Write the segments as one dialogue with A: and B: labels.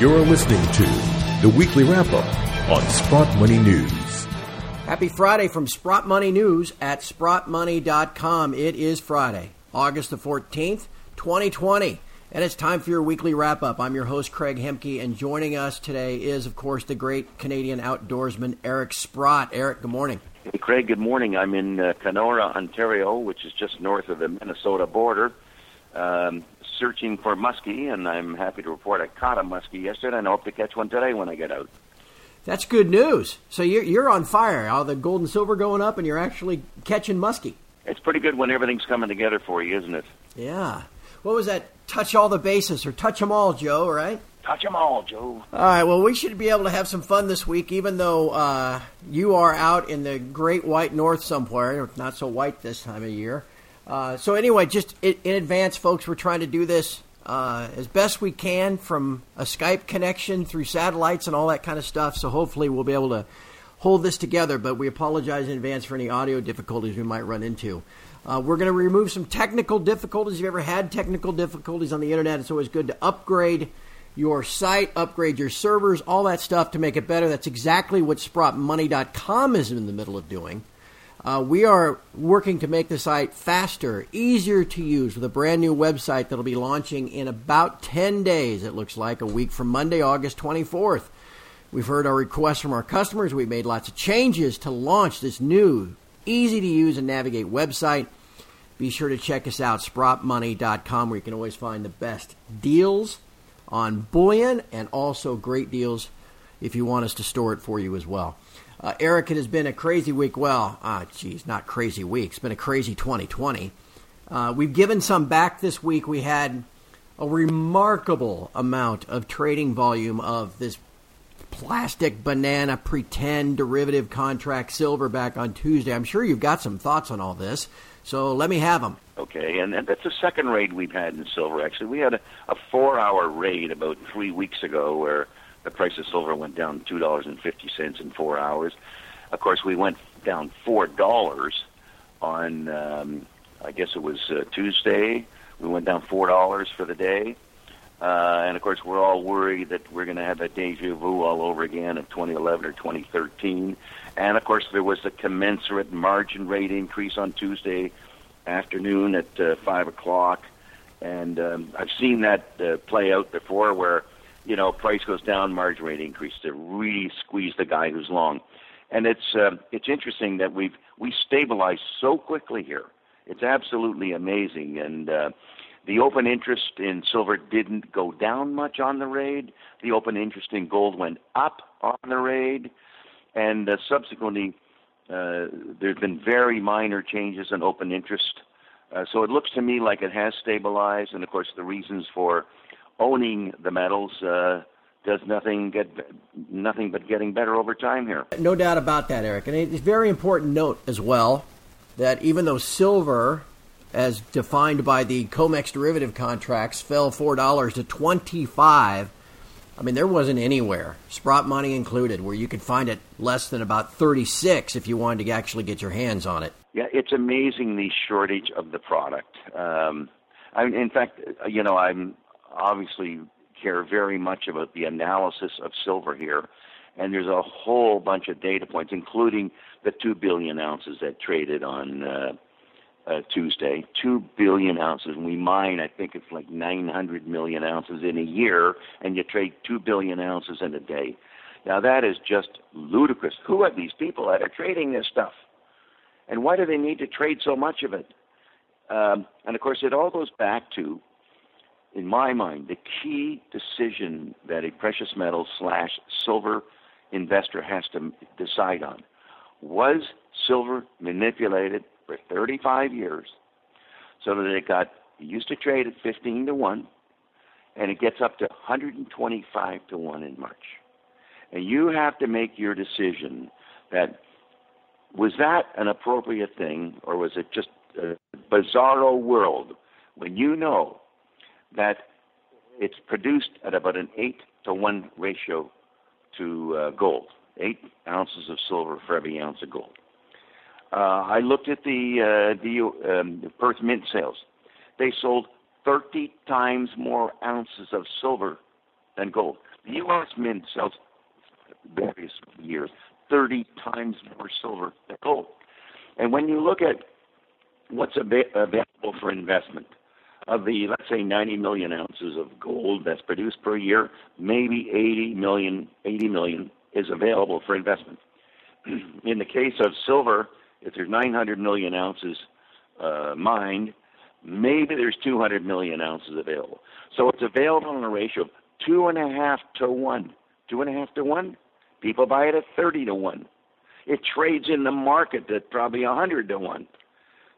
A: You're listening to the weekly wrap up on Sprott Money News.
B: Happy Friday from Sprott Money News at sprottmoney.com. It is Friday, August the 14th, 2020. And it's time for your weekly wrap up. I'm your host, Craig Hemke, and joining us today is, of course, the great Canadian outdoorsman, Eric Sprott. Eric, good morning.
C: Hey, Craig, good morning. I'm in uh, Kenora, Ontario, which is just north of the Minnesota border, um, searching for muskie, and I'm happy to report I caught a muskie yesterday, and I hope to catch one today when I get out.
B: That's good news. So you're, you're on fire. All the gold and silver going up, and you're actually catching muskie.
C: It's pretty good when everything's coming together for you, isn't it?
B: Yeah. What was that? Touch all the bases, or touch them all, Joe, right?
C: Touch them all, Joe.
B: All right. Well, we should be able to have some fun this week, even though uh, you are out in the great white north somewhere. Not so white this time of year. Uh, so anyway, just in, in advance, folks, we're trying to do this uh, as best we can from a Skype connection through satellites and all that kind of stuff. So hopefully, we'll be able to hold this together. But we apologize in advance for any audio difficulties we might run into. Uh, we're going to remove some technical difficulties. If you've ever had technical difficulties on the internet, it's always good to upgrade your site, upgrade your servers, all that stuff to make it better. That's exactly what SprottMoney.com is in the middle of doing. Uh, we are working to make the site faster, easier to use with a brand new website that'll be launching in about 10 days, it looks like, a week from Monday, August 24th. We've heard our requests from our customers. We've made lots of changes to launch this new, easy to use and navigate website. Be sure to check us out, sprottmoney.com, where you can always find the best deals on bullion and also great deals if you want us to store it for you as well. Uh, Eric, it has been a crazy week. Well, ah, geez, not crazy week. It's been a crazy 2020. Uh, we've given some back this week. We had a remarkable amount of trading volume of this plastic banana pretend derivative contract silver back on Tuesday. I'm sure you've got some thoughts on all this, so let me have them.
C: Okay, and, and that's the second raid we've had in silver. Actually, we had a, a four-hour raid about three weeks ago where the price of silver went down two dollars and fifty cents in four hours. Of course, we went down four dollars on, um, I guess it was uh, Tuesday. We went down four dollars for the day, uh, and of course, we're all worried that we're going to have a deja vu all over again of 2011 or 2013. And of course, there was a commensurate margin rate increase on Tuesday afternoon at uh, five o'clock, and um, I've seen that uh, play out before, where you know price goes down, margin rate increases to really squeeze the guy who's long. And it's uh, it's interesting that we've we stabilized so quickly here. It's absolutely amazing, and uh, the open interest in silver didn't go down much on the raid. The open interest in gold went up on the raid, and uh, subsequently uh, there have been very minor changes in open interest. Uh, so it looks to me like it has stabilized, and of course the reasons for owning the metals uh, does nothing get nothing but getting better over time here.
B: No doubt about that, Eric. And it's a very important note as well that even though silver, as defined by the COMEX derivative contracts, fell four dollars to twenty-five. I mean, there wasn't anywhere, Sprott money included, where you could find it less than about 36 if you wanted to actually get your hands on it.
C: Yeah, it's amazing the shortage of the product. Um, I, in fact, you know, I'm obviously care very much about the analysis of silver here, and there's a whole bunch of data points, including the two billion ounces that traded on uh, uh, Tuesday. Two billion ounces. We mine, I think it's like 900 million ounces in a year, and you trade two billion ounces in a day. Now that is just ludicrous. Who are these people that are trading this stuff? And why do they need to trade so much of it? Um, and of course, it all goes back to, in my mind, the key decision that a precious metal slash silver investor has to decide on. Was silver manipulated for 35 years so that it got it used to trade at 15 to 1 and it gets up to 125 to 1 in March. And you have to make your decision that was that an appropriate thing or was it just a bizarro world when you know that it's produced at about an 8 to 1 ratio to uh, gold, 8 ounces of silver for every ounce of gold. Uh, I looked at the uh, the, um, the Perth Mint sales. They sold 30 times more ounces of silver than gold. The U.S. Mint sells various years 30 times more silver than gold. And when you look at what's available for investment, of the let's say 90 million ounces of gold that's produced per year, maybe 80 million, 80 million is available for investment. In the case of silver, if there's 900 million ounces uh, mined, maybe there's 200 million ounces available. So it's available in a ratio of two and a half to one. Two and a half to one. People buy it at 30 to one. It trades in the market at probably 100 to one.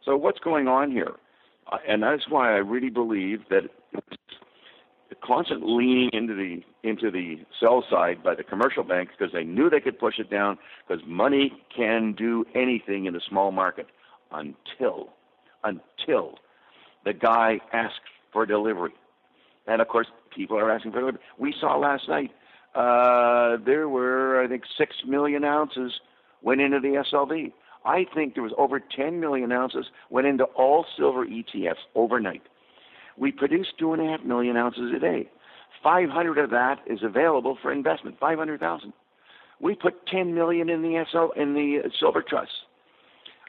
C: So what's going on here? And that's why I really believe that the constant leaning into the into the sell side by the commercial banks because they knew they could push it down because money can do anything in a small market until until the guy asks for delivery. And of course, people are asking for delivery. We saw last night uh, there were I think six million ounces went into the SLV. I think there was over 10 million ounces went into all silver ETFs overnight. We produce two and a half million ounces a day. 500 of that is available for investment. 500,000. We put 10 million in the SL in the silver trust.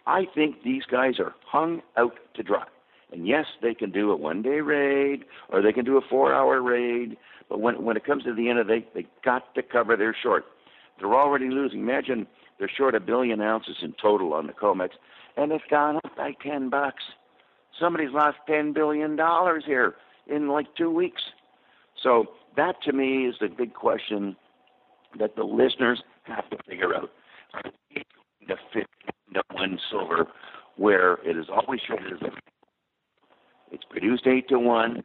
C: I think these guys are hung out to dry. And yes, they can do a one-day raid or they can do a four-hour raid. But when when it comes to the end of the day, they got to cover their short. They're already losing. Imagine they're short a billion ounces in total on the COMEX, and it's gone up by ten bucks. Somebody's lost ten billion dollars here in like two weeks. So that to me is the big question that the listeners have to figure out. They going to fit into one silver where it is always traded as a it's produced eight to one.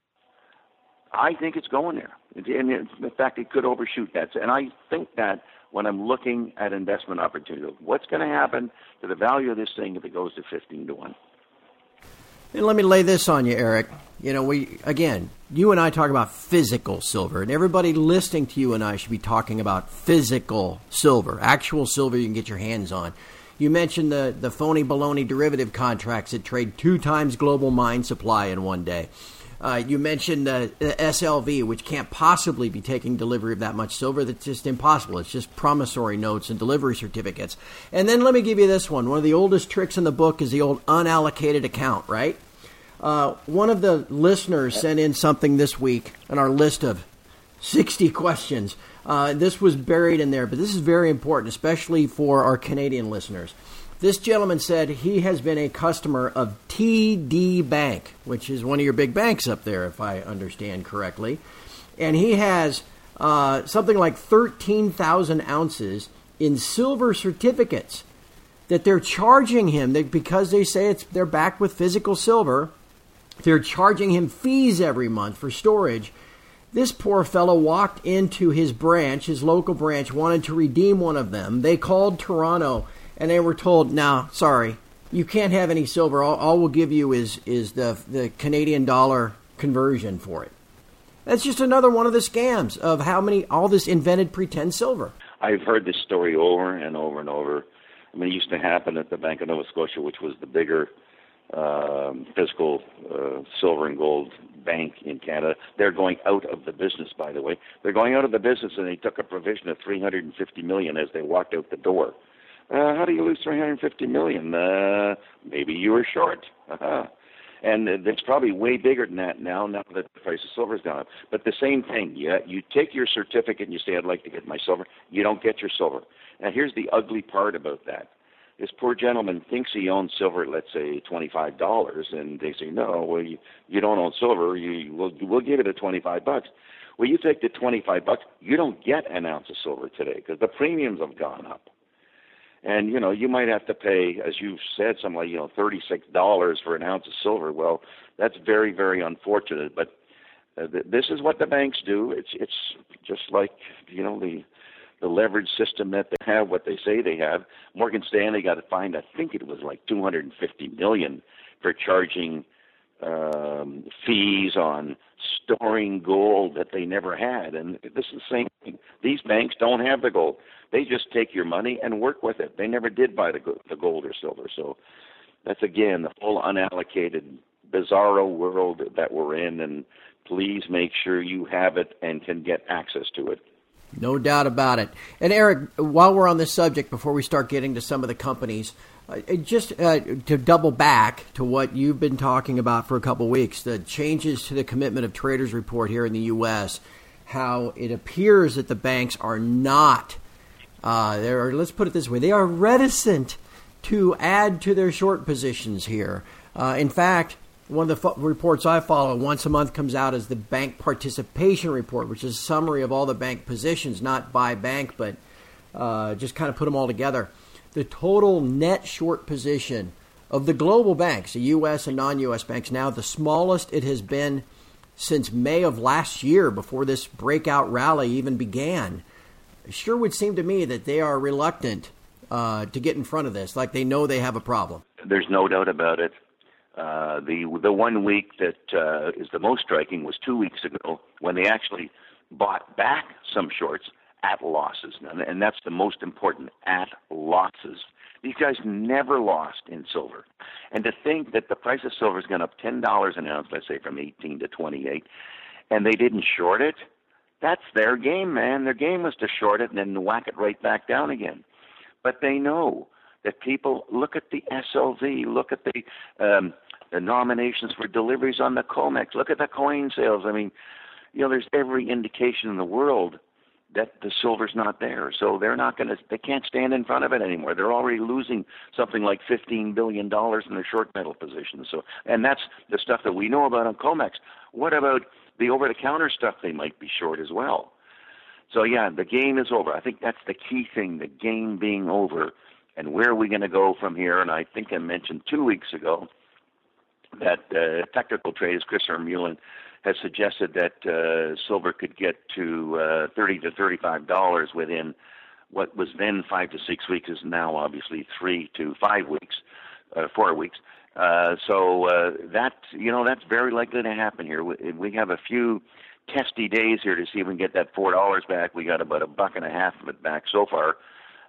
C: I think it's going there. And in fact, it could overshoot that. And I think that when I'm looking at investment opportunity. What's going to happen to the value of this thing if it goes to 15 to 1?
B: And let me lay this on you, Eric. You know, we again, you and I talk about physical silver, and everybody listening to you and I should be talking about physical silver, actual silver you can get your hands on. You mentioned the, the phony baloney derivative contracts that trade two times global mine supply in one day. Uh, you mentioned uh, SLV, which can't possibly be taking delivery of that much silver. That's just impossible. It's just promissory notes and delivery certificates. And then let me give you this one. One of the oldest tricks in the book is the old unallocated account, right? Uh, one of the listeners sent in something this week on our list of 60 questions. Uh, this was buried in there, but this is very important, especially for our Canadian listeners. This gentleman said he has been a customer of TD Bank, which is one of your big banks up there, if I understand correctly. And he has uh, something like 13,000 ounces in silver certificates that they're charging him that because they say it's they're backed with physical silver. They're charging him fees every month for storage. This poor fellow walked into his branch, his local branch, wanted to redeem one of them. They called Toronto and they were told, "No, sorry, you can't have any silver. All, all we'll give you is is the the Canadian dollar conversion for it." That's just another one of the scams of how many all this invented pretend silver.
C: I've heard this story over and over and over. I mean, it used to happen at the Bank of Nova Scotia, which was the bigger um, physical uh, silver and gold bank in Canada. They're going out of the business, by the way. They're going out of the business, and they took a provision of 350 million as they walked out the door. Uh, how do you lose 350 million? Uh, maybe you were short. Uh-huh. And it's probably way bigger than that now. Now that the price of silver's gone up. But the same thing. Yeah, you take your certificate and you say, "I'd like to get my silver." You don't get your silver. Now here's the ugly part about that. This poor gentleman thinks he owns silver at let's say twenty-five dollars, and they say, "No, well, you, you don't own silver. You we'll, we'll give it at twenty-five bucks." Well, you take the twenty-five bucks, you don't get an ounce of silver today because the premiums have gone up and you know you might have to pay, as you've said, something like you know thirty six dollars for an ounce of silver. Well, that's very very unfortunate, but uh, th- this is what the banks do. It's it's just like you know the the leverage system that they have, what they say they have. Morgan Stanley got to fined, I think it was like 250 million for charging um, fees on storing gold that they never had. And this is the same. These banks don't have the gold. They just take your money and work with it. They never did buy the, the gold or silver. So that's again the whole unallocated bizarro world that we're in. And please make sure you have it and can get access to it.
B: No doubt about it. And Eric, while we're on this subject, before we start getting to some of the companies, uh, just uh, to double back to what you've been talking about for a couple of weeks, the changes to the commitment of traders report here in the U.S., how it appears that the banks are not, uh, are, let's put it this way, they are reticent to add to their short positions here. Uh, in fact, one of the fo- reports I follow once a month comes out as the bank participation report, which is a summary of all the bank positions, not by bank, but uh, just kind of put them all together. The total net short position of the global banks, the U.S. and non-U.S. banks, now the smallest it has been since May of last year, before this breakout rally even began. Sure would seem to me that they are reluctant uh, to get in front of this, like they know they have a problem.
C: There's no doubt about it. Uh, the the one week that uh, is the most striking was two weeks ago when they actually bought back some shorts at losses, and that's the most important at losses. These guys never lost in silver, and to think that the price of silver has gone up ten dollars an ounce, let's say from eighteen to twenty-eight, and they didn't short it, that's their game, man. Their game was to short it and then whack it right back down again. But they know that people look at the SLV, look at the um, the nominations for deliveries on the COMEX. Look at the coin sales. I mean, you know, there's every indication in the world that the silver's not there. So they're not going to, they can't stand in front of it anymore. They're already losing something like $15 billion in their short metal positions. So, and that's the stuff that we know about on COMEX. What about the over the counter stuff they might be short as well? So yeah, the game is over. I think that's the key thing, the game being over. And where are we going to go from here? And I think I mentioned two weeks ago that uh, technical traders, Christopher Mullen, has suggested that uh, silver could get to uh, 30 to 35 dollars within what was then five to six weeks is now obviously three to five weeks, uh, four weeks. Uh, so uh, that you know that's very likely to happen here. We, we have a few testy days here to see if we can get that four dollars back. We got about a buck and a half of it back so far,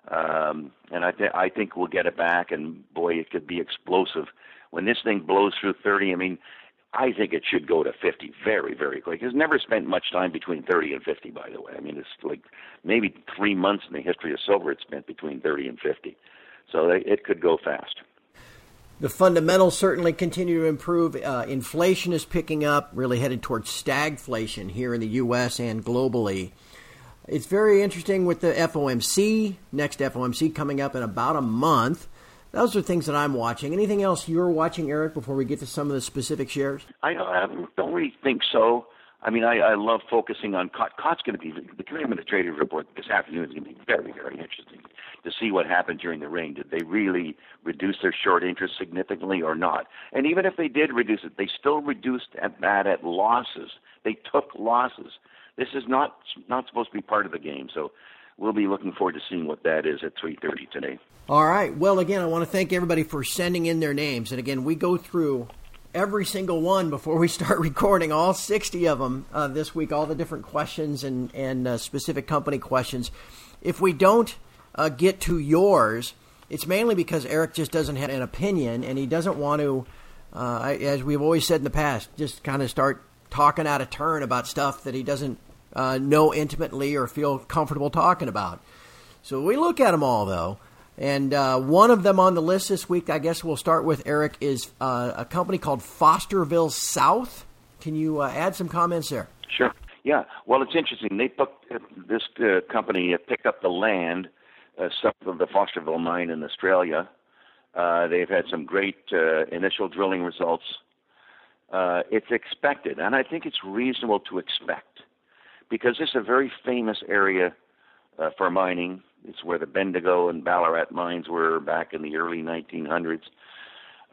C: um, and I, th- I think we'll get it back. And boy, it could be explosive when this thing blows through 30, I mean, I think it should go to 50 very, very quick. It's never spent much time between 30 and 50, by the way. I mean, it's like maybe three months in the history of silver it's spent between 30 and 50. So it could go fast.
B: The fundamentals certainly continue to improve. Uh, inflation is picking up, really headed towards stagflation here in the U.S. and globally. It's very interesting with the FOMC, next FOMC coming up in about a month. Those are things that I'm watching. Anything else you're watching, Eric, before we get to some of the specific shares?
C: I don't, I don't really think so. I mean, I, I love focusing on COT. COT's going to be the Commitment of Traders report this afternoon is going to be very, very interesting to see what happened during the rain. Did they really reduce their short interest significantly or not? And even if they did reduce it, they still reduced at that at losses. They took losses. This is not not supposed to be part of the game. So we'll be looking forward to seeing what that is at 3:30 today.
B: All right. Well, again, I want to thank everybody for sending in their names. And again, we go through every single one before we start recording, all 60 of them uh, this week, all the different questions and, and uh, specific company questions. If we don't uh, get to yours, it's mainly because Eric just doesn't have an opinion and he doesn't want to, uh, as we've always said in the past, just kind of start talking out of turn about stuff that he doesn't uh, know intimately or feel comfortable talking about. So we look at them all, though. And uh, one of them on the list this week, I guess we'll start with, Eric, is uh, a company called Fosterville South. Can you uh, add some comments there?
C: Sure. Yeah. Well, it's interesting. They put this uh, company picked up the land uh, south of the Fosterville mine in Australia. Uh, they've had some great initial drilling results. it's expected, and I think it's reasonable to expect, because this is a very famous area for mining it's where the Bendigo and Ballarat mines were back in the early 1900s.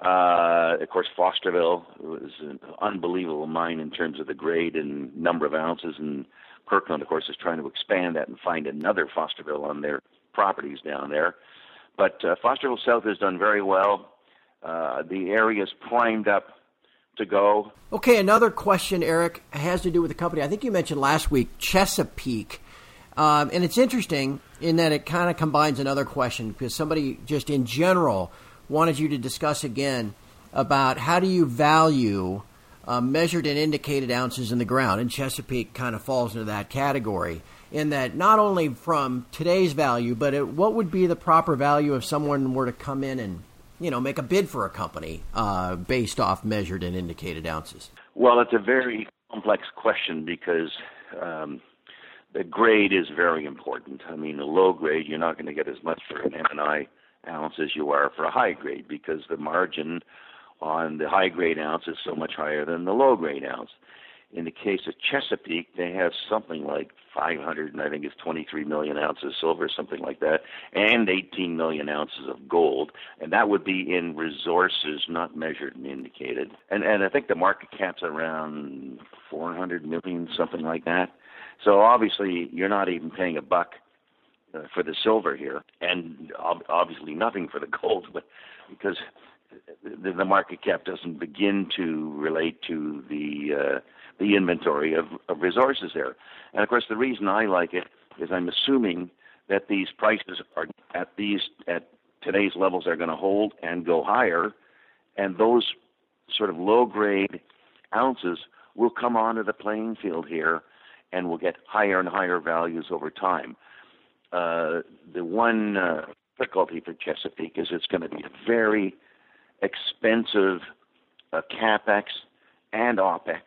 C: Uh, of course, Fosterville was an unbelievable mine in terms of the grade and number of ounces, and Kirkland, of course, is trying to expand that and find another Fosterville on their properties down there. But uh, Fosterville South has done very well. Uh, the area is primed up to go.
B: Okay, another question, Eric, has to do with the company. I think you mentioned last week Chesapeake. Um, and it's interesting in that it kind of combines another question because somebody just in general wanted you to discuss again about how do you value uh, measured and indicated ounces in the ground, and Chesapeake kind of falls into that category. In that, not only from today's value, but it, what would be the proper value if someone were to come in and you know make a bid for a company uh, based off measured and indicated ounces?
C: Well, it's a very complex question because um, the grade is very important. I mean, a low grade, you're not going to get as much for an M&I ounce as you are for a high grade because the margin on the high grade ounce is so much higher than the low grade ounce. In the case of Chesapeake, they have something like 500, and I think it's 23 million ounces of silver, something like that, and 18 million ounces of gold, and that would be in resources, not measured and indicated. And and I think the market cap's around 400 million, something like that. So obviously, you're not even paying a buck uh, for the silver here, and ob- obviously nothing for the gold, but because the, market cap doesn't begin to relate to the uh, the inventory of, of resources there. And of course, the reason I like it is I'm assuming that these prices are at these at today's levels are going to hold and go higher, and those sort of low grade ounces will come onto the playing field here, and will get higher and higher values over time. Uh, the one uh, difficulty for Chesapeake is it's going to be a very expensive uh, capex and opex,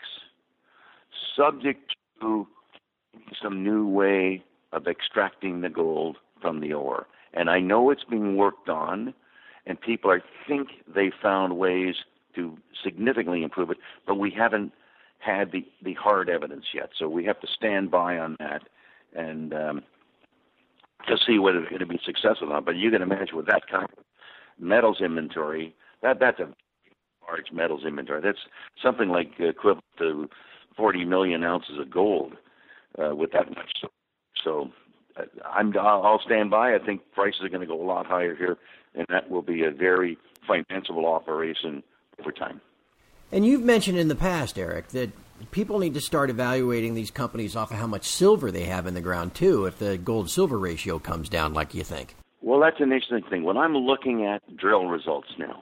C: subject to some new way of extracting the gold from the ore. And I know it's being worked on, and people I think they found ways to significantly improve it, but we haven't had the, the hard evidence yet. So we have to stand by on that and um, to see whether it's going to be successful or not. But you can imagine with that kind of metals inventory, that that's a large metals inventory. That's something like equivalent to 40 million ounces of gold uh, with that much. So, so uh, I'm I'll stand by. I think prices are going to go a lot higher here, and that will be a very financeable operation over time.
B: And you've mentioned in the past, Eric, that people need to start evaluating these companies off of how much silver they have in the ground too. If the gold silver ratio comes down, like you think.
C: Well, that's an interesting thing. When I'm looking at drill results now,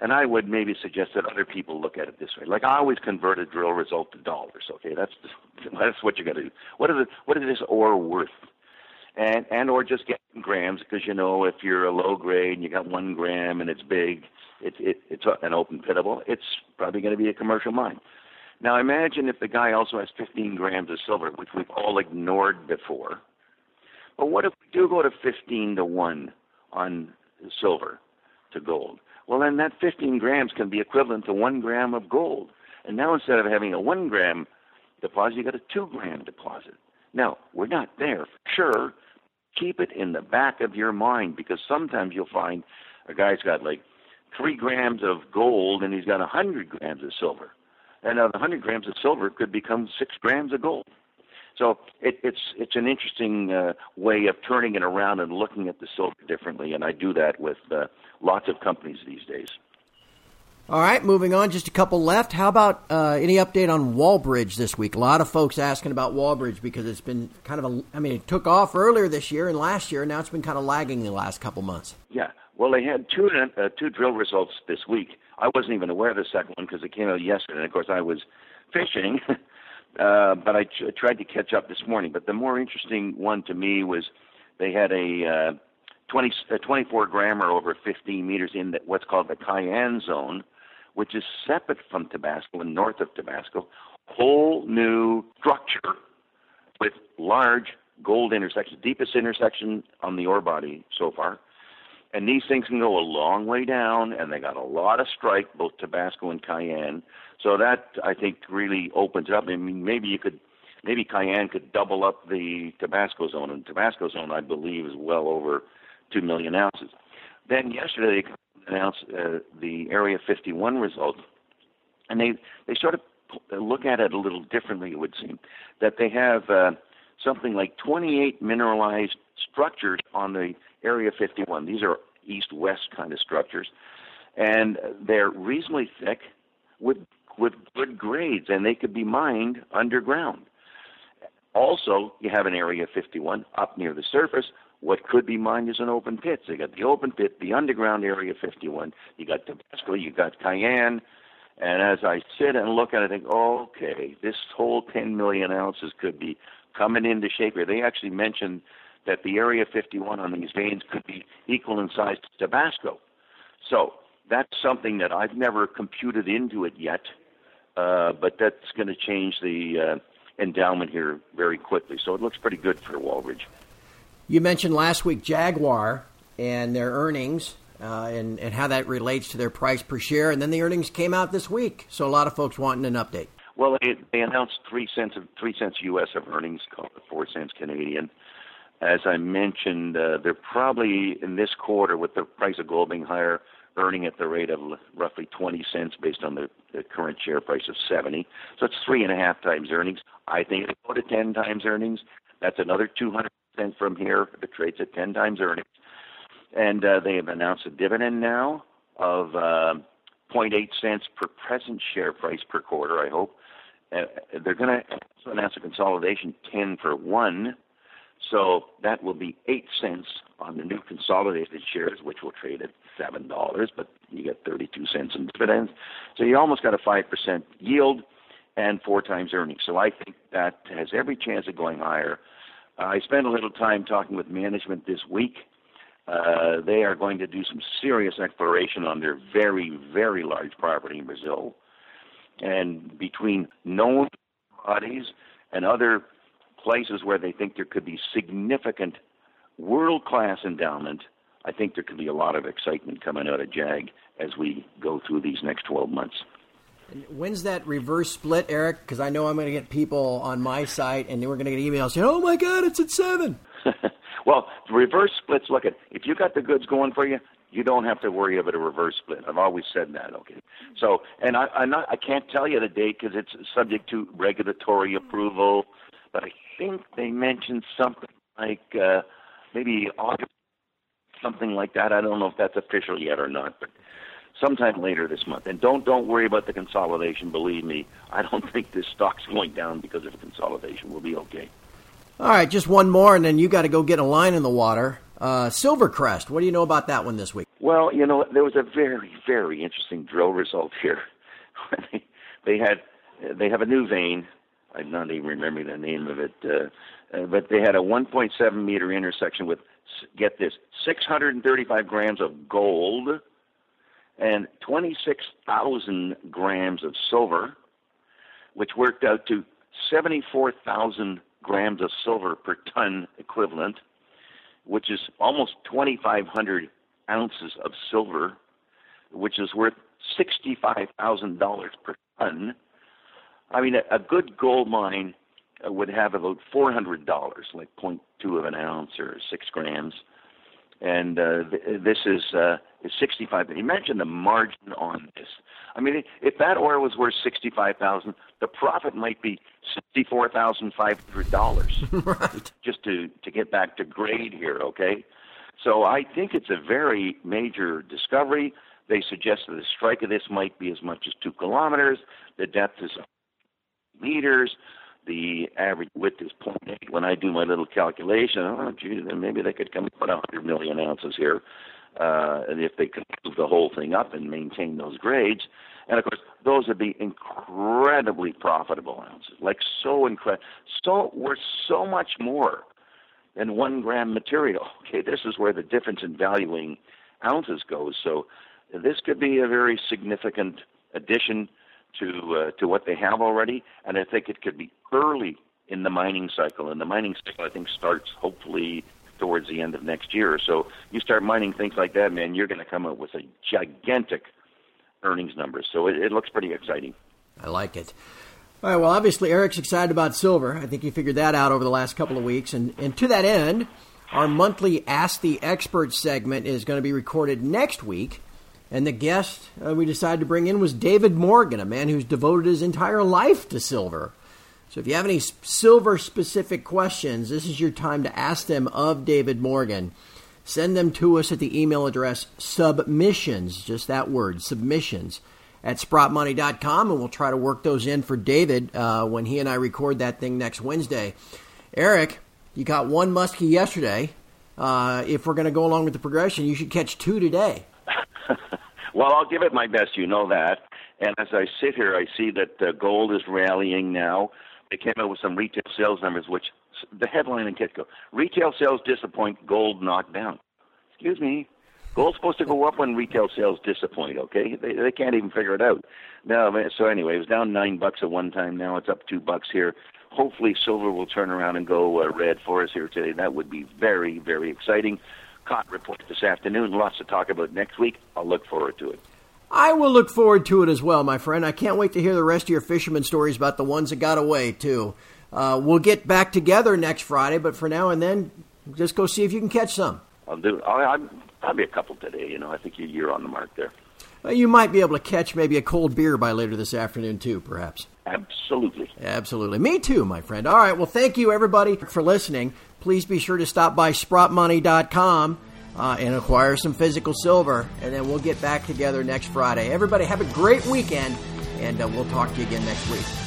C: and I would maybe suggest that other people look at it this way. Like I always convert a drill result to dollars. Okay, that's that's what you got to do. What is it? What is this ore worth? And and or just get grams because you know if you're a low grade and you got one gram and it's big, it's it, it's an open pitable. It's probably going to be a commercial mine. Now imagine if the guy also has 15 grams of silver, which we've all ignored before. But what if we do go to 15 to one on silver to gold? Well, then that 15 grams can be equivalent to one gram of gold. And now instead of having a one gram deposit, you got a two gram deposit. Now, we're not there for sure. Keep it in the back of your mind because sometimes you'll find a guy's got like three grams of gold and he's got a hundred grams of silver. And now the hundred grams of silver could become six grams of gold. So it, it's it's an interesting uh, way of turning it around and looking at the silver differently, and I do that with uh, lots of companies these days.
B: All right, moving on, just a couple left. How about uh, any update on Wallbridge this week? A lot of folks asking about Wallbridge because it's been kind of a, I mean, it took off earlier this year and last year, and now it's been kind of lagging the last couple months.
C: Yeah, well, they had two uh, two drill results this week. I wasn't even aware of the second one because it came out yesterday. And of course, I was fishing, uh, but I ch- tried to catch up this morning. But the more interesting one to me was they had a uh, 20, a 24 grammer over 15 meters in the, what's called the Cayenne zone, which is separate from Tabasco and north of Tabasco. Whole new structure with large gold intersections, deepest intersection on the ore body so far. And these things can go a long way down, and they got a lot of strike, both Tabasco and Cayenne. So that I think really opens it up. I mean, maybe you could, maybe Cayenne could double up the Tabasco zone, and Tabasco zone I believe is well over two million ounces. Then yesterday they announced uh, the Area 51 results, and they they sort of look at it a little differently. It would seem that they have uh, something like 28 mineralized structures on the Area 51. These are east-west kind of structures, and they're reasonably thick with with good grades, and they could be mined underground. Also, you have an Area 51 up near the surface. What could be mined is an open pit. So you got the open pit, the underground Area 51. You got Tabasco, you got Cayenne, And as I sit and look at it, I think, okay, this whole 10 million ounces could be coming into shape here. They actually mentioned that the Area 51 on these veins could be equal in size to Tabasco. So that's something that I've never computed into it yet, uh, but that's going to change the uh, endowment here very quickly. So it looks pretty good for Wallbridge.
B: You mentioned last week Jaguar and their earnings uh, and, and how that relates to their price per share. And then the earnings came out this week. So a lot of folks wanting an update.
C: Well, they, they announced three cents of three cents U.S. of earnings, four cents Canadian. As I mentioned, uh, they're probably in this quarter with the price of gold being higher, earning at the rate of roughly 20 cents based on the, the current share price of 70. So it's three and a half times earnings. I think they go to 10 times earnings. That's another 200 cents from here if it trades at 10 times earnings. And uh, they have announced a dividend now of uh, 0.8 cents per present share price per quarter, I hope. Uh, they're going to announce a consolidation 10 for 1. So that will be 8 cents on the new consolidated shares, which will trade at $7, but you get 32 cents in dividends. So you almost got a 5% yield and four times earnings. So I think that has every chance of going higher. I spent a little time talking with management this week. Uh, they are going to do some serious exploration on their very, very large property in Brazil. And between known bodies and other places where they think there could be significant world class endowment, I think there could be a lot of excitement coming out of JAG as we go through these next 12 months.
B: When's that reverse split, Eric? Because I know I'm going to get people on my site and we're going to get emails saying, oh my God, it's at seven.
C: well, reverse splits, look at, if you got the goods going for you, you don't have to worry about a reverse split. I've always said that. Okay. So, and I, I'm not, I can't tell you the date because it's subject to regulatory approval, but I think they mentioned something like uh, maybe August, something like that. I don't know if that's official yet or not, but sometime later this month. And don't don't worry about the consolidation. Believe me, I don't think this stock's going down because of consolidation. We'll be okay.
B: All right, just one more, and then you got to go get a line in the water. Uh, Silvercrest, what do you know about that one this week?
C: Well, you know, there was a very, very interesting drill result here. they, they had, they have a new vein. I'm not even remembering the name of it, uh, uh, but they had a 1.7 meter intersection with, get this, 635 grams of gold and 26,000 grams of silver, which worked out to 74,000 grams of silver per ton equivalent, which is almost 2,500 ounces of silver, which is worth $65,000 per ton. I mean, a, a good gold mine uh, would have about $400, like 0.2 of an ounce or six grams and uh, th- this is uh, is 65. Imagine the margin on this. I mean, if that ore was worth 65,000, the profit might be $64,500
B: right.
C: just to to get back to grade here, okay? So I think it's a very major discovery. They suggest that the strike of this might be as much as two kilometers. The depth is meters the average width is 0.8. When I do my little calculation, oh, gee, then maybe they could come up with 100 million ounces here, uh, and if they could move the whole thing up and maintain those grades. And of course, those would be incredibly profitable ounces, like so incredible, so worth so much more than one gram material. Okay, this is where the difference in valuing ounces goes. So this could be a very significant addition to uh, to what they have already, and I think it could be early in the mining cycle. And the mining cycle, I think, starts hopefully towards the end of next year. So you start mining things like that, man, you're going to come up with a gigantic earnings number. So it, it looks pretty exciting.
B: I like it. All right, well, obviously, Eric's excited about silver. I think he figured that out over the last couple of weeks. And, and to that end, our monthly Ask the Expert segment is going to be recorded next week. And the guest uh, we decided to bring in was David Morgan, a man who's devoted his entire life to silver. So if you have any silver specific questions, this is your time to ask them of David Morgan. Send them to us at the email address submissions, just that word, submissions, at sprottmoney.com, and we'll try to work those in for David uh, when he and I record that thing next Wednesday. Eric, you got one muskie yesterday. Uh, if we're going to go along with the progression, you should catch two today.
C: well, I'll give it my best. You know that. And as I sit here, I see that uh, gold is rallying now. They came out with some retail sales numbers, which the headline in Kitco: retail sales disappoint, gold knocked down. Excuse me. Gold's supposed to go up when retail sales disappoint. Okay, they they can't even figure it out. Now, so anyway, it was down nine bucks at one time. Now it's up two bucks here. Hopefully, silver will turn around and go uh, red for us here today. That would be very very exciting. Cotton report this afternoon. Lots to talk about next week. I'll look forward to it.
B: I will look forward to it as well, my friend. I can't wait to hear the rest of your fisherman stories about the ones that got away, too. Uh, we'll get back together next Friday, but for now and then, just go see if you can catch some.
C: I'll do. I'll, I'll be a couple today. You know, I think you're on the mark there.
B: Well, you might be able to catch maybe a cold beer by later this afternoon, too, perhaps.
C: Absolutely.
B: Absolutely. Me too, my friend. All right. Well, thank you, everybody, for listening. Please be sure to stop by sprottmoney.com uh, and acquire some physical silver. And then we'll get back together next Friday. Everybody, have a great weekend, and uh, we'll talk to you again next week.